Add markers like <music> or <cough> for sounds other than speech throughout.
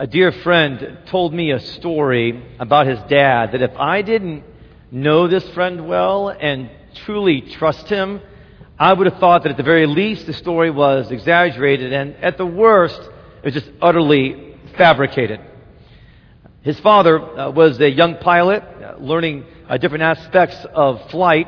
a dear friend told me a story about his dad that if I didn't know this friend well and truly trust him, I would have thought that at the very least the story was exaggerated and at the worst it was just utterly fabricated. His father uh, was a young pilot, uh, learning uh, different aspects of flight.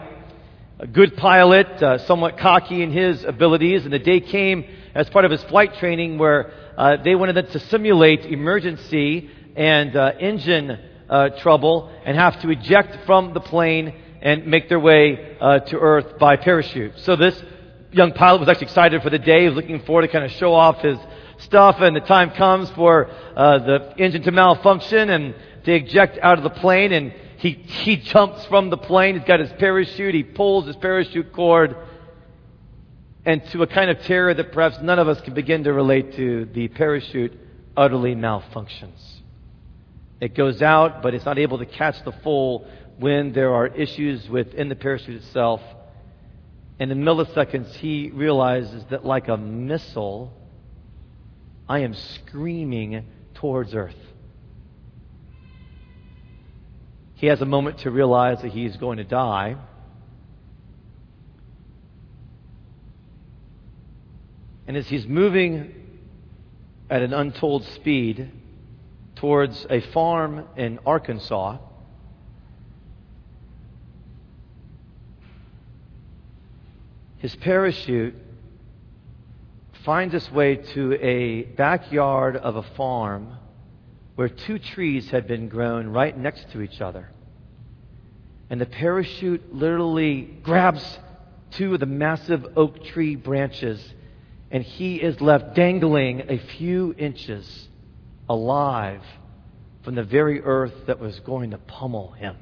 A good pilot, somewhat cocky in his abilities, and the day came as part of his flight training where uh, they wanted to simulate emergency and uh, engine trouble and have to eject from the plane and make their way to Earth by parachute. So this young pilot was actually excited for the day. He was looking forward to kind of show off his stuff, and the time comes for uh, the engine to malfunction and to eject out of the plane, and he, he jumps from the plane. He's got his parachute. He pulls his parachute cord, and to a kind of terror that perhaps none of us can begin to relate to, the parachute utterly malfunctions. It goes out, but it's not able to catch the full when there are issues within the parachute itself. And in milliseconds, he realizes that, like a missile, I am screaming towards earth. He has a moment to realize that he is going to die. And as he's moving at an untold speed towards a farm in Arkansas, his parachute finds its way to a backyard of a farm where two trees had been grown right next to each other. And the parachute literally grabs two of the massive oak tree branches, and he is left dangling a few inches alive from the very earth that was going to pummel him.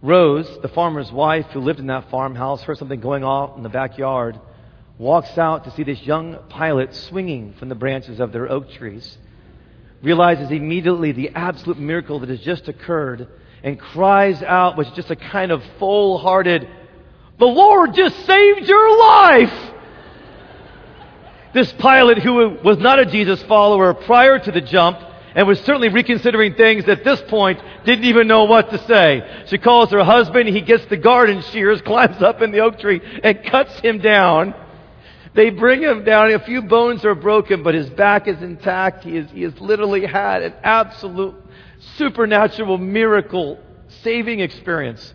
Rose, the farmer's wife who lived in that farmhouse, heard something going on in the backyard walks out to see this young pilot swinging from the branches of their oak trees, realizes immediately the absolute miracle that has just occurred, and cries out with just a kind of full hearted, The Lord just saved your life! This pilot, who was not a Jesus follower prior to the jump, and was certainly reconsidering things at this point, didn't even know what to say. She calls her husband, he gets the garden shears, <laughs> climbs up in the oak tree, and cuts him down. They bring him down. A few bones are broken, but his back is intact. He, he has literally had an absolute supernatural miracle saving experience.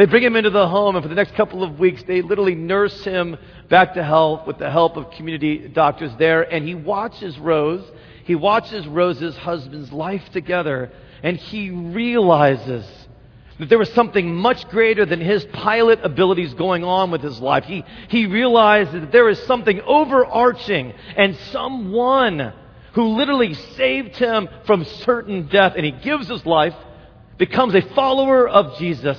They bring him into the home, and for the next couple of weeks, they literally nurse him back to health with the help of community doctors there. And he watches Rose. He watches Rose's husband's life together, and he realizes that there was something much greater than his pilot abilities going on with his life. He, he realized that there is something overarching and someone who literally saved him from certain death. And he gives his life, becomes a follower of Jesus,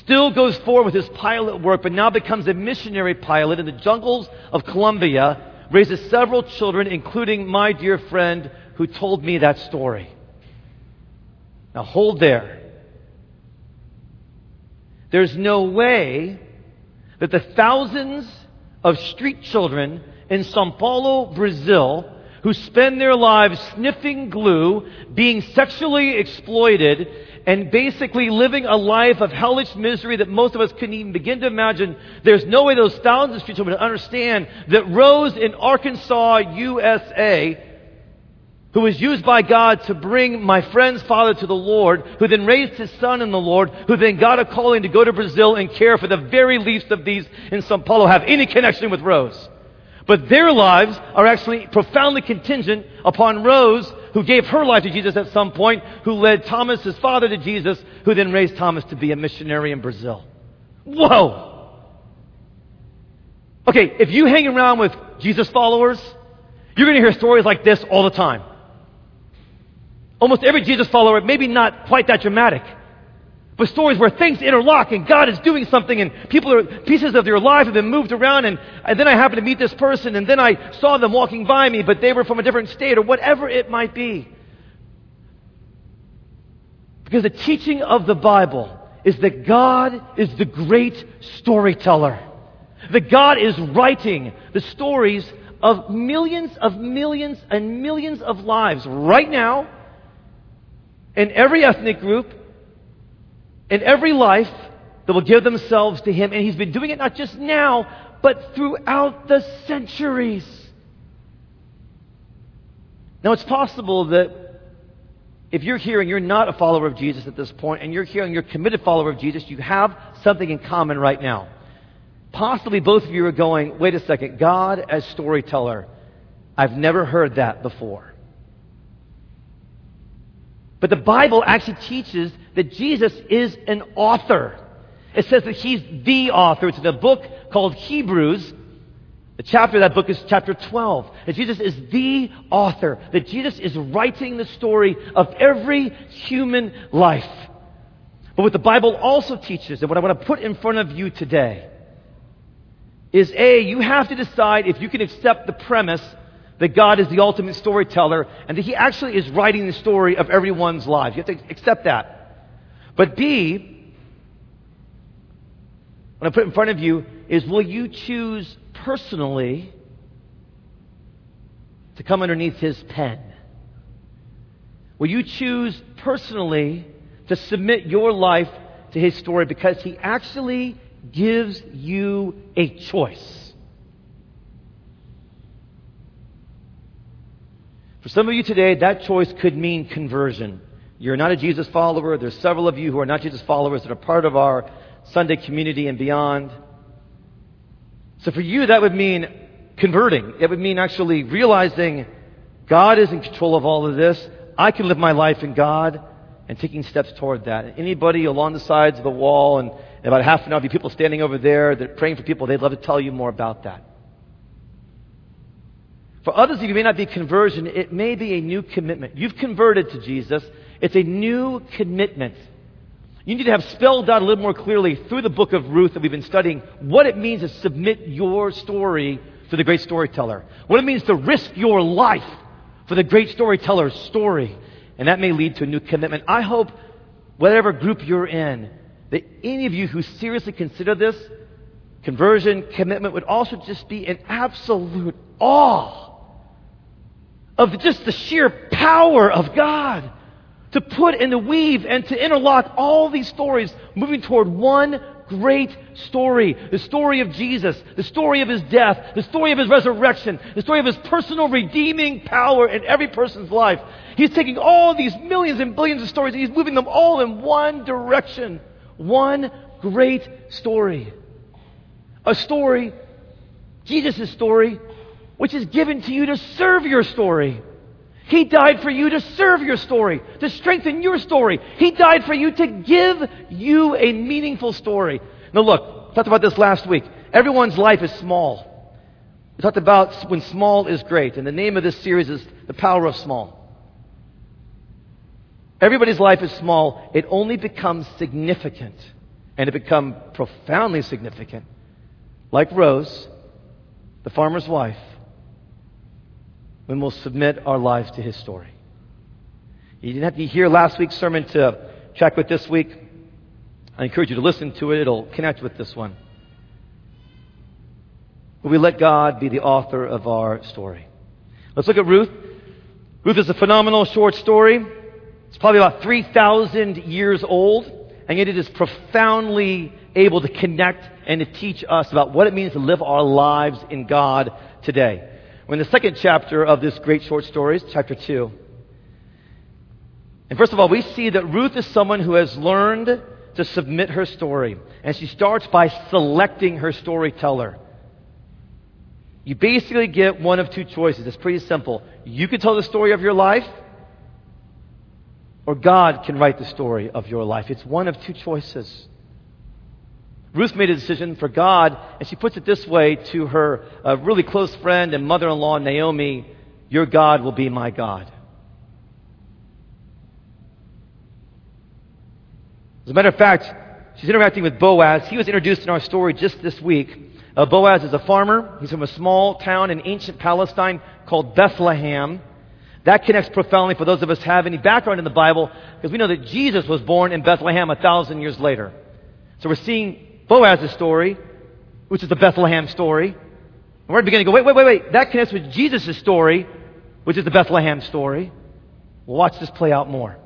still goes forward with his pilot work, but now becomes a missionary pilot in the jungles of Colombia, raises several children, including my dear friend who told me that story. Now hold there. There's no way that the thousands of street children in Sao Paulo, Brazil, who spend their lives sniffing glue, being sexually exploited, and basically living a life of hellish misery that most of us couldn't even begin to imagine. There's no way those thousands of street children understand that Rose in Arkansas, USA, who was used by God to bring my friend's father to the Lord, who then raised his son in the Lord, who then got a calling to go to Brazil and care for the very least of these in Sao Paulo, have any connection with Rose. But their lives are actually profoundly contingent upon Rose, who gave her life to Jesus at some point, who led Thomas, his father, to Jesus, who then raised Thomas to be a missionary in Brazil. Whoa! Okay, if you hang around with Jesus followers, you're going to hear stories like this all the time. Almost every Jesus follower, maybe not quite that dramatic, but stories where things interlock and God is doing something and people are, pieces of their life have been moved around and, and then I happen to meet this person and then I saw them walking by me, but they were from a different state or whatever it might be. Because the teaching of the Bible is that God is the great storyteller. That God is writing the stories of millions of millions and millions of lives right now in every ethnic group, in every life that will give themselves to Him. And He's been doing it not just now, but throughout the centuries. Now, it's possible that if you're here and you're not a follower of Jesus at this point, and you're here and you're a committed follower of Jesus, you have something in common right now. Possibly both of you are going, wait a second, God as storyteller. I've never heard that before. But the Bible actually teaches that Jesus is an author. It says that he's the author. It's in a book called Hebrews. The chapter of that book is chapter 12. That Jesus is the author. That Jesus is writing the story of every human life. But what the Bible also teaches, and what I want to put in front of you today, is A, you have to decide if you can accept the premise that God is the ultimate storyteller and that He actually is writing the story of everyone's lives. You have to accept that. But B, what I put in front of you is will you choose personally to come underneath His pen? Will you choose personally to submit your life to His story because He actually gives you a choice. For some of you today, that choice could mean conversion. You're not a Jesus follower. There's several of you who are not Jesus followers that are part of our Sunday community and beyond. So for you, that would mean converting. It would mean actually realizing God is in control of all of this. I can live my life in God and taking steps toward that. Anybody along the sides of the wall and about half an hour, be people standing over there that are praying for people. They'd love to tell you more about that. For others of you, may not be conversion. It may be a new commitment. You've converted to Jesus. It's a new commitment. You need to have spelled out a little more clearly through the book of Ruth that we've been studying what it means to submit your story to the great storyteller. What it means to risk your life for the great storyteller's story. And that may lead to a new commitment. I hope whatever group you're in, that any of you who seriously consider this conversion, commitment, would also just be in absolute awe of just the sheer power of God to put and to weave and to interlock all these stories moving toward one great story. The story of Jesus, the story of his death, the story of his resurrection, the story of his personal redeeming power in every person's life. He's taking all these millions and billions of stories and he's moving them all in one direction. One great story. A story, Jesus' story, which is given to you to serve your story. He died for you to serve your story, to strengthen your story. He died for you to give you a meaningful story. Now look, talked about this last week. Everyone's life is small. We talked about when small is great, and the name of this series is The Power of Small. Everybody's life is small. It only becomes significant and it becomes profoundly significant, like Rose, the farmer's wife, when we'll submit our lives to his story. You didn't have to hear last week's sermon to check with this week. I encourage you to listen to it. It'll connect with this one. We let God be the author of our story. Let's look at Ruth. Ruth is a phenomenal short story. It's probably about 3,000 years old, and yet it is profoundly able to connect and to teach us about what it means to live our lives in God today. We're in the second chapter of this great short stories, chapter 2. And first of all, we see that Ruth is someone who has learned to submit her story. And she starts by selecting her storyteller. You basically get one of two choices. It's pretty simple. You can tell the story of your life, or God can write the story of your life. It's one of two choices. Ruth made a decision for God, and she puts it this way to her uh, really close friend and mother in law, Naomi Your God will be my God. As a matter of fact, she's interacting with Boaz. He was introduced in our story just this week. Uh, Boaz is a farmer. He's from a small town in ancient Palestine called Bethlehem. That connects profoundly for those of us who have any background in the Bible, because we know that Jesus was born in Bethlehem a thousand years later. So we're seeing Boaz's story, which is the Bethlehem story. And we're beginning to go, wait, wait, wait, wait. That connects with Jesus' story, which is the Bethlehem story. We'll watch this play out more.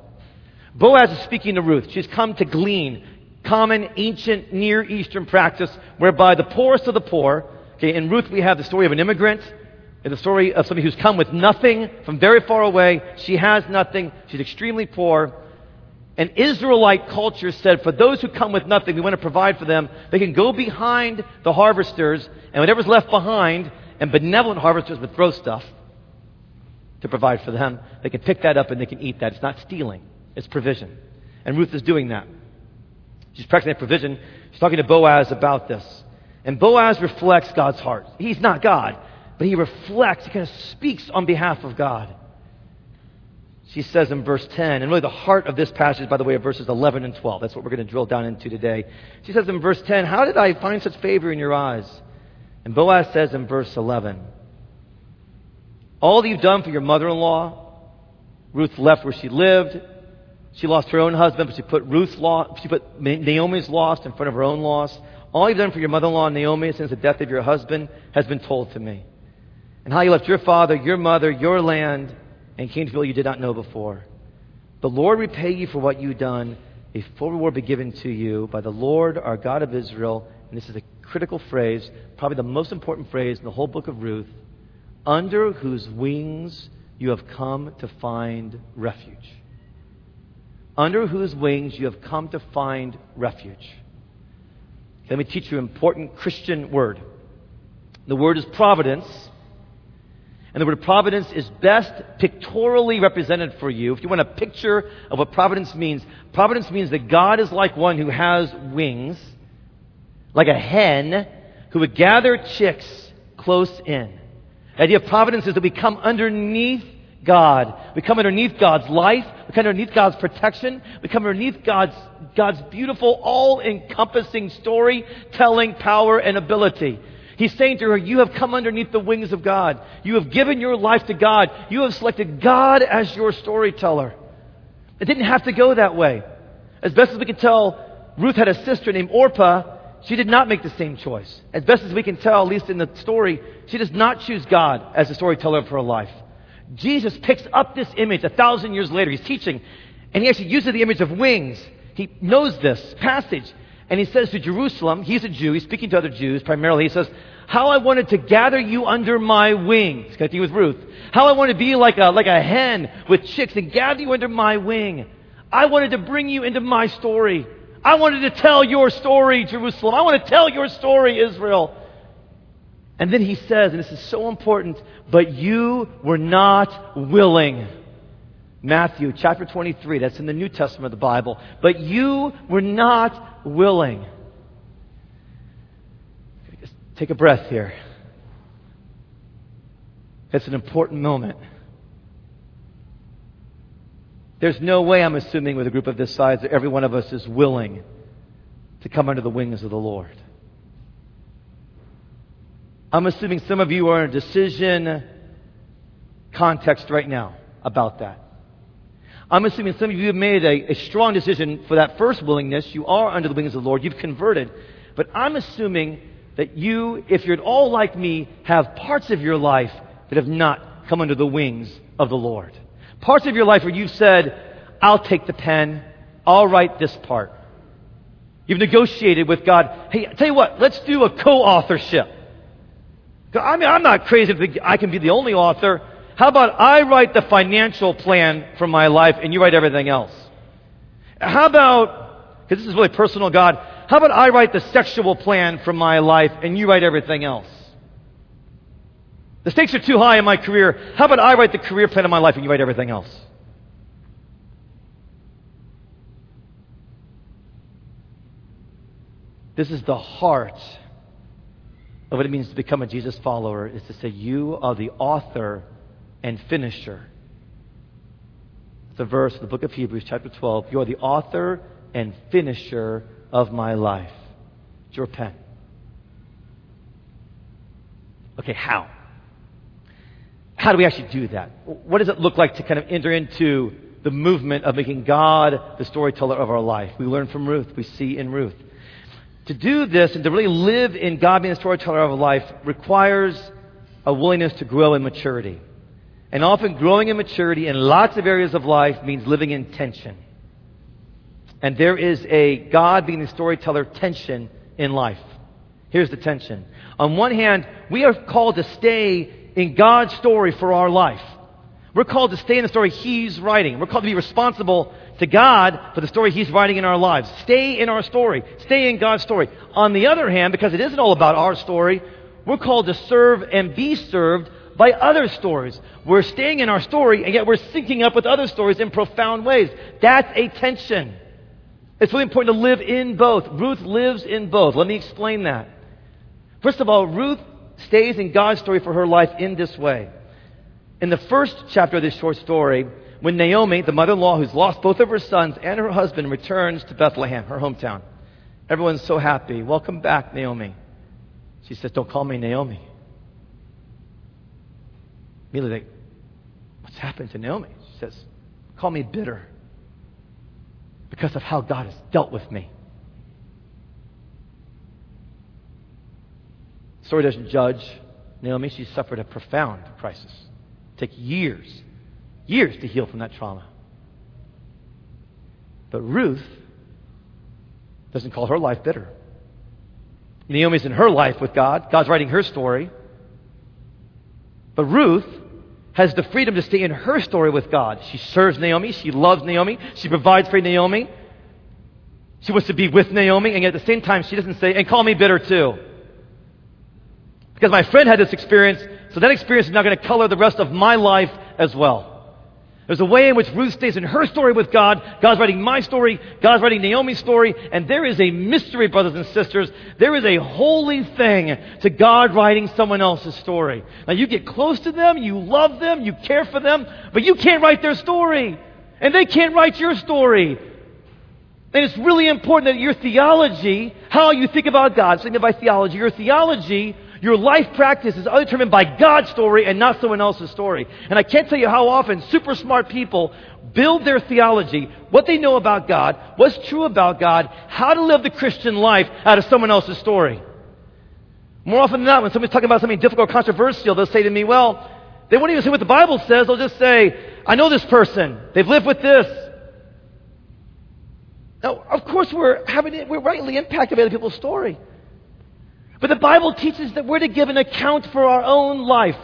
Boaz is speaking to Ruth. She's come to glean common ancient Near Eastern practice whereby the poorest of the poor, okay, in Ruth we have the story of an immigrant, and the story of somebody who's come with nothing from very far away. She has nothing. She's extremely poor. And Israelite culture said, for those who come with nothing, we want to provide for them. They can go behind the harvesters, and whatever's left behind, and benevolent harvesters would throw stuff to provide for them. They can pick that up and they can eat that. It's not stealing, it's provision. And Ruth is doing that. She's practicing that provision. She's talking to Boaz about this. And Boaz reflects God's heart. He's not God, but he reflects, he kind of speaks on behalf of God. She says in verse 10, and really the heart of this passage, by the way, of verses 11 and 12. That's what we're going to drill down into today. She says in verse 10, How did I find such favor in your eyes? And Boaz says in verse 11, All that you've done for your mother in law, Ruth left where she lived, she lost her own husband, but she put Ruth's loss, she put Naomi's loss in front of her own loss. All you've done for your mother-in-law Naomi since the death of your husband has been told to me. And how you left your father, your mother, your land, and came to people you did not know before. The Lord repay you for what you've done. A full reward be given to you by the Lord our God of Israel. And this is a critical phrase, probably the most important phrase in the whole book of Ruth. Under whose wings you have come to find refuge under whose wings you have come to find refuge. Let me teach you an important Christian word. The word is providence. And the word providence is best pictorially represented for you. If you want a picture of what providence means, providence means that God is like one who has wings, like a hen who would gather chicks close in. The idea of providence is that we come underneath God. We come underneath God's life. We come underneath God's protection. We come underneath God's, God's beautiful, all encompassing story telling power and ability. He's saying to her, You have come underneath the wings of God. You have given your life to God. You have selected God as your storyteller. It didn't have to go that way. As best as we can tell, Ruth had a sister named Orpah. She did not make the same choice. As best as we can tell, at least in the story, she does not choose God as the storyteller of her life. Jesus picks up this image a thousand years later. He's teaching, and he actually uses the image of wings. He knows this passage. And he says to Jerusalem, he's a Jew, he's speaking to other Jews primarily. He says, How I wanted to gather you under my wing. He's connecting with Ruth. How I want to be like a, like a hen with chicks and gather you under my wing. I wanted to bring you into my story. I wanted to tell your story, Jerusalem. I want to tell your story, Israel. And then he says, and this is so important, but you were not willing. Matthew chapter 23, that's in the New Testament of the Bible. But you were not willing. Just take a breath here. It's an important moment. There's no way, I'm assuming, with a group of this size, that every one of us is willing to come under the wings of the Lord. I'm assuming some of you are in a decision context right now about that. I'm assuming some of you have made a, a, strong decision for that first willingness. You are under the wings of the Lord. You've converted. But I'm assuming that you, if you're at all like me, have parts of your life that have not come under the wings of the Lord. Parts of your life where you've said, I'll take the pen. I'll write this part. You've negotiated with God. Hey, tell you what, let's do a co-authorship. I mean, I'm not crazy I can be the only author. How about I write the financial plan for my life and you write everything else? How about, because this is really personal, God, how about I write the sexual plan for my life and you write everything else? The stakes are too high in my career. How about I write the career plan of my life and you write everything else? This is the heart of what it means to become a Jesus follower is to say, You are the author and finisher. A verse in the book of Hebrews, chapter 12. You are the author and finisher of my life. It's your pen. Okay, how? How do we actually do that? What does it look like to kind of enter into the movement of making God the storyteller of our life? We learn from Ruth, we see in Ruth. To do this and to really live in God being the storyteller of our life requires a willingness to grow in maturity. And often growing in maturity in lots of areas of life means living in tension. And there is a God being the storyteller tension in life. Here's the tension. On one hand, we are called to stay in God's story for our life. We're called to stay in the story He's writing. We're called to be responsible to God for the story He's writing in our lives. Stay in our story. Stay in God's story. On the other hand, because it isn't all about our story, we're called to serve and be served by other stories. We're staying in our story, and yet we're syncing up with other stories in profound ways. That's a tension. It's really important to live in both. Ruth lives in both. Let me explain that. First of all, Ruth stays in God's story for her life in this way. In the first chapter of this short story, when Naomi, the mother in law who's lost both of her sons and her husband, returns to Bethlehem, her hometown, everyone's so happy. Welcome back, Naomi. She says, Don't call me Naomi. Immediately, they, what's happened to Naomi? She says, Call me bitter because of how God has dealt with me. The story doesn't judge Naomi. She suffered a profound crisis. It took years, years to heal from that trauma. But Ruth doesn't call her life bitter. Naomi's in her life with God. God's writing her story. But Ruth has the freedom to stay in her story with God. She serves Naomi. She loves Naomi. She provides for Naomi. She wants to be with Naomi, and yet at the same time, she doesn't say, and call me bitter too. Because my friend had this experience, so that experience is now going to color the rest of my life as well. There's a way in which Ruth stays in her story with God. God's writing my story. God's writing Naomi's story. And there is a mystery, brothers and sisters. There is a holy thing to God writing someone else's story. Now you get close to them, you love them, you care for them, but you can't write their story. And they can't write your story. And it's really important that your theology, how you think about God, something by theology, your theology your life practice is determined by God's story and not someone else's story. And I can't tell you how often super smart people build their theology, what they know about God, what's true about God, how to live the Christian life out of someone else's story. More often than not, when somebody's talking about something difficult or controversial, they'll say to me, well, they won't even say what the Bible says. They'll just say, I know this person. They've lived with this. Now, of course, we're having we're rightly impacted by other people's story. But the Bible teaches that we're to give an account for our own life.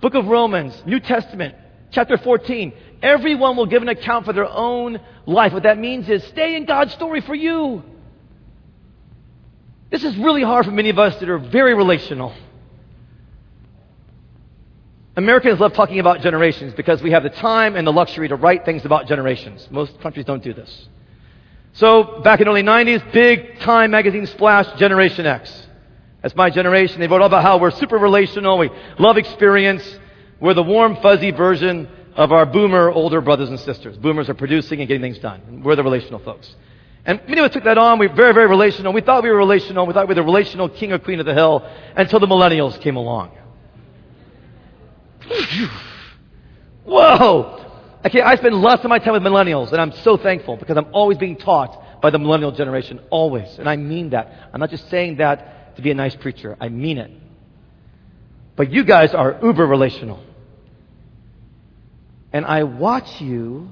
Book of Romans, New Testament, chapter 14. Everyone will give an account for their own life. What that means is stay in God's story for you. This is really hard for many of us that are very relational. Americans love talking about generations because we have the time and the luxury to write things about generations. Most countries don't do this. So, back in the early 90s, big Time magazine splash Generation X. That's my generation. They wrote all oh, about how we're super relational, we love experience. We're the warm, fuzzy version of our boomer older brothers and sisters. Boomers are producing and getting things done. We're the relational folks. And many of us took that on. We were very, very relational. We thought we were relational. We thought we were the relational king or queen of the hill until the millennials came along. Whoa! Okay, I spend lots of my time with millennials, and I'm so thankful because I'm always being taught by the millennial generation. Always. And I mean that. I'm not just saying that to be a nice preacher. I mean it. But you guys are uber relational. And I watch you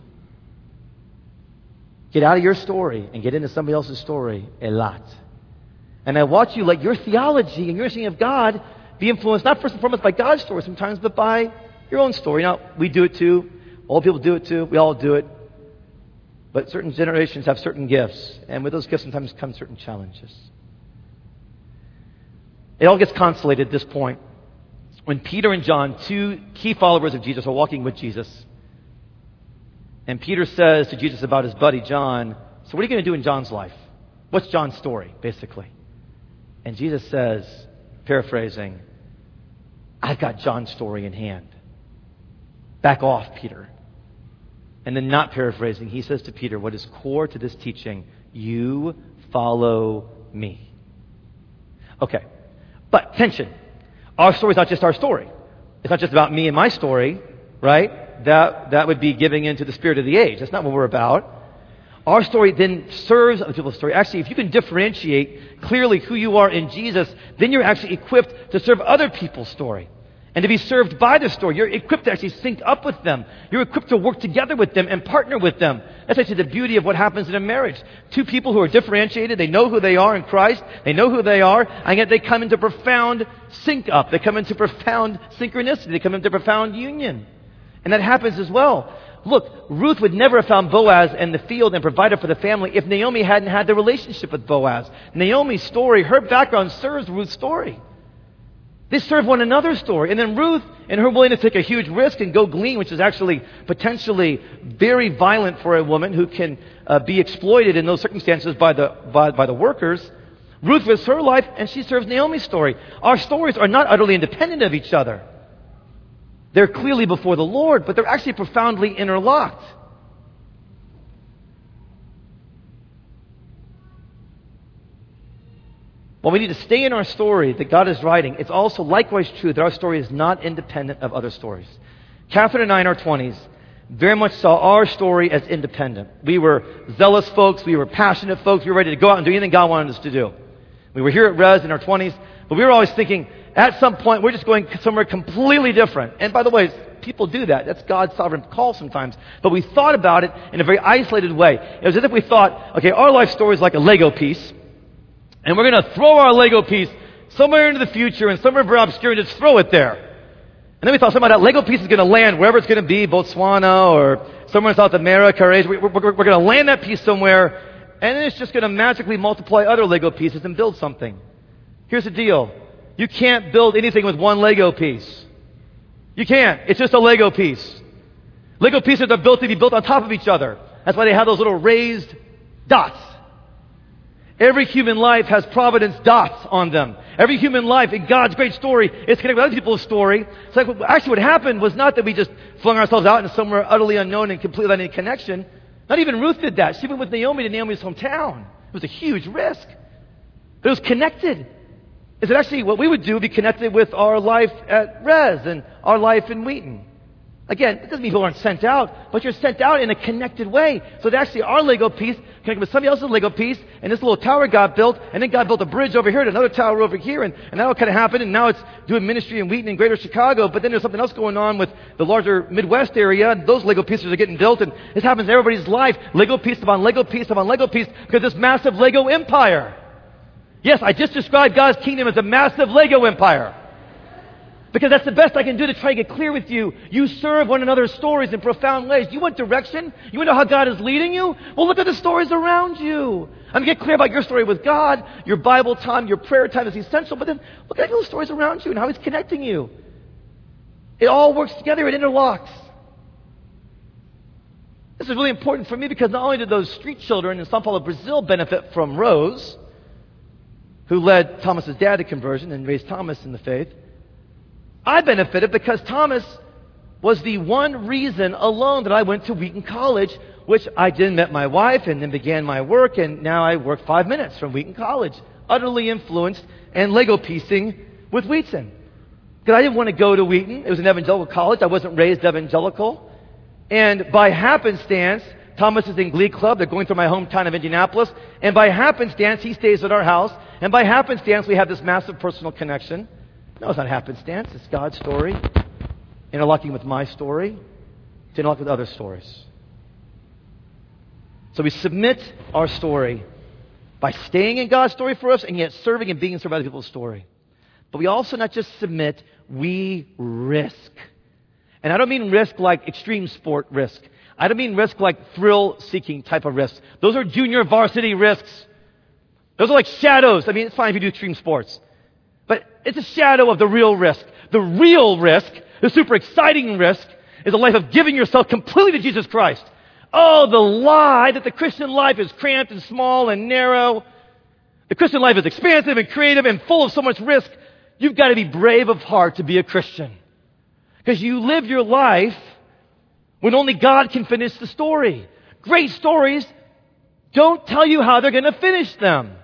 get out of your story and get into somebody else's story a lot. And I watch you let your theology and your understanding of God be influenced not first and foremost by God's story sometimes, but by your own story. Now, we do it too. All people do it too. We all do it. But certain generations have certain gifts. And with those gifts sometimes come certain challenges. It all gets consolated at this point when Peter and John, two key followers of Jesus, are walking with Jesus. And Peter says to Jesus about his buddy John, So, what are you going to do in John's life? What's John's story, basically? And Jesus says, paraphrasing, I've got John's story in hand. Back off, Peter. And then, not paraphrasing, he says to Peter, What is core to this teaching? You follow me. Okay. But tension. Our story is not just our story. It's not just about me and my story, right? That, that would be giving into the spirit of the age. That's not what we're about. our story then serves other people's story. Actually, if you can differentiate clearly who you are in Jesus, then you're actually equipped to serve other people's story and to be served by the story. You're equipped to actually sync up with them. You're equipped to work together with them and partner with them. That's actually the beauty of what happens in a marriage. Two people who are differentiated, they know who they are in Christ, they know who they are, and yet they come into profound sync up. They come into profound synchronicity. They come into profound union. And that happens as well. Look, Ruth would never have found Boaz in the field and provided for the family if Naomi hadn't had the relationship with Boaz. Naomi's story, her background serves Ruth's story. They serve one another's story. And then Ruth, in her willingness to take a huge risk and go glean, which is actually potentially very violent for a woman who can uh, be exploited in those circumstances by the, by, by the workers, Ruth risks her life and she serves Naomi's story. Our stories are not utterly independent of each other. They're clearly before the Lord, but they're actually profoundly interlocked. While we need to stay in our story that God is writing, it's also likewise true that our story is not independent of other stories. Catherine and I in our 20s very much saw our story as independent. We were zealous folks, we were passionate folks, we were ready to go out and do anything God wanted us to do. We were here at Res in our 20s, but we were always thinking, at some point, we're just going somewhere completely different. And by the way, people do that. That's God's sovereign call sometimes. But we thought about it in a very isolated way. It was as if we thought, okay, our life story is like a Lego piece, and we're going to throw our Lego piece somewhere into the future and somewhere very obscure and just throw it there. And then we thought somehow that Lego piece is going to land wherever it's going to be, Botswana or somewhere in South America or Asia. We're, we're, we're going to land that piece somewhere, and then it's just going to magically multiply other Lego pieces and build something. Here's the deal. You can't build anything with one Lego piece. You can't. It's just a Lego piece. Lego pieces are built to be built on top of each other. That's why they have those little raised dots. Every human life has providence dots on them. Every human life in God's great story is connected with other people's story. So like, actually what happened was not that we just flung ourselves out into somewhere utterly unknown and completely without any connection. Not even Ruth did that. She went with Naomi to Naomi's hometown. It was a huge risk. But it was connected is that actually what we would do would be connected with our life at Res and our life in Wheaton. Again, it doesn't mean people aren't sent out, but you're sent out in a connected way. So that actually our Lego piece connected with somebody else's Lego piece, and this little tower got built, and then God built a bridge over here and another tower over here, and, and that all kind of happened, and now it's doing ministry in Wheaton and greater Chicago, but then there's something else going on with the larger Midwest area, and those Lego pieces are getting built, and this happens in everybody's life. Lego piece upon Lego piece upon Lego piece, because this massive Lego empire. Yes, I just described God's kingdom as a massive Lego empire. Because that's the best I can do to try to get clear with you. You serve one another's stories in profound ways. You want direction? You want to know how God is leading you? Well, look at the stories around you. I mean, get clear about your story with God. Your Bible time, your prayer time is essential. But then look at those stories around you and how He's connecting you. It all works together. It interlocks. This is really important for me because not only did those street children in Sao Paulo, Brazil benefit from Rose, who led Thomas's dad to conversion and raised Thomas in the faith. I benefited because Thomas was the one reason alone that I went to Wheaton College, which I then met my wife and then began my work, and now I work five minutes from Wheaton College. Utterly influenced and Lego piecing with Wheaton. Because I didn't want to go to Wheaton. It was an evangelical college. I wasn't raised evangelical. And by happenstance, Thomas is in Glee Club. They're going through my hometown of Indianapolis. And by happenstance, he stays at our house. And by happenstance, we have this massive personal connection. No, it's not happenstance. It's God's story interlocking with my story to interlock with other stories. So we submit our story by staying in God's story for us and yet serving and being served by other people's story. But we also not just submit, we risk. And I don't mean risk like extreme sport risk. I don't mean risk like thrill seeking type of risks. Those are junior varsity risks. Those are like shadows. I mean, it's fine if you do extreme sports. But it's a shadow of the real risk. The real risk, the super exciting risk, is a life of giving yourself completely to Jesus Christ. Oh, the lie that the Christian life is cramped and small and narrow. The Christian life is expansive and creative and full of so much risk. You've got to be brave of heart to be a Christian. Because you live your life when only God can finish the story. Great stories don't tell you how they're going to finish them.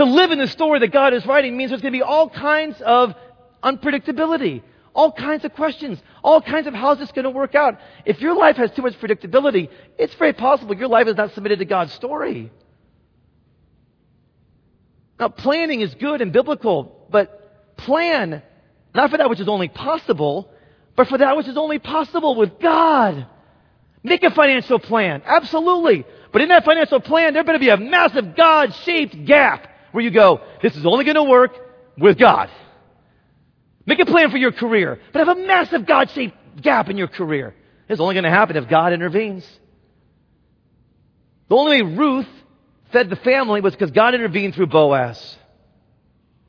To live in the story that God is writing means there's going to be all kinds of unpredictability, All kinds of questions. All kinds of how's this going to work out? If your life has too much predictability, it's very possible your life is not submitted to God's story. Now, planning is good and biblical, but plan not for that which is only possible, but for that which is only possible with God. Make a financial plan. Absolutely. But in that financial plan, there better be a massive God shaped gap where you go, this is only going to work with God. Make a plan for your career, but have a massive God shaped gap in your career. It's only going to happen if God intervenes. The only way Ruth fed the family was because God intervened through Boaz.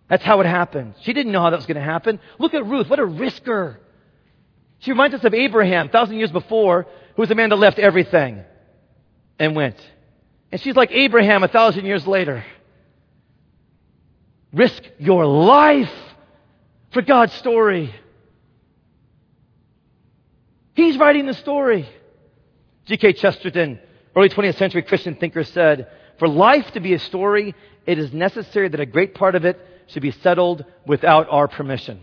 That's how it happened. She didn't know how that was going to happen. Look at Ruth. What a risker. She reminds us of Abraham, thousand years before, who was a man that left everything and went. And she's like Abraham a thousand years later. Risk your life for God's story. He's writing the story. G.K. Chesterton, early 20th century Christian thinker, said, For life to be a story, it is necessary that a great part of it should be settled without our permission.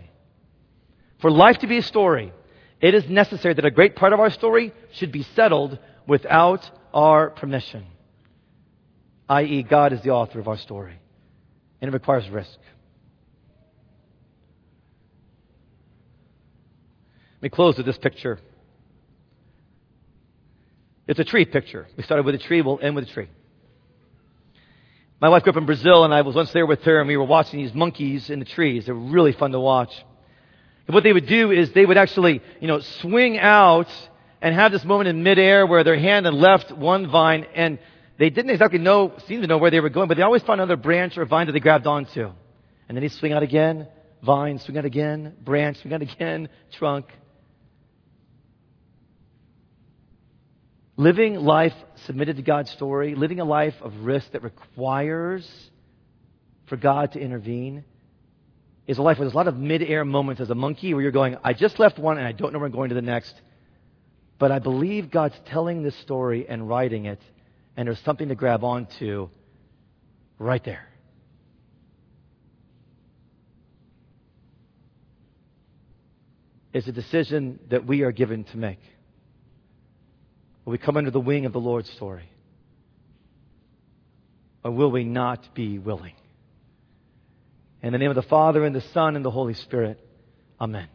For life to be a story, it is necessary that a great part of our story should be settled without our permission. I.e., God is the author of our story. And it requires risk. Let me close with this picture. It's a tree picture. We started with a tree, we'll end with a tree. My wife grew up in Brazil, and I was once there with her, and we were watching these monkeys in the trees. They were really fun to watch. And what they would do is they would actually, you know, swing out and have this moment in midair where their hand had left one vine, and they didn't exactly know, seem to know where they were going, but they always found another branch or vine that they grabbed onto. And then they swing out again, vine, swing out again, branch, swing out again, <laughs> trunk. Living life submitted to God's story, living a life of risk that requires for God to intervene, is a life where there's a lot of mid-air moments as a monkey where you're going, I just left one and I don't know where I'm going to the next. But I believe God's telling this story and writing it, and there's something to grab onto right there. It's a decision that we are given to make. Will we come under the wing of the Lord's story? Or will we not be willing? In the name of the Father, and the Son, and the Holy Spirit, Amen.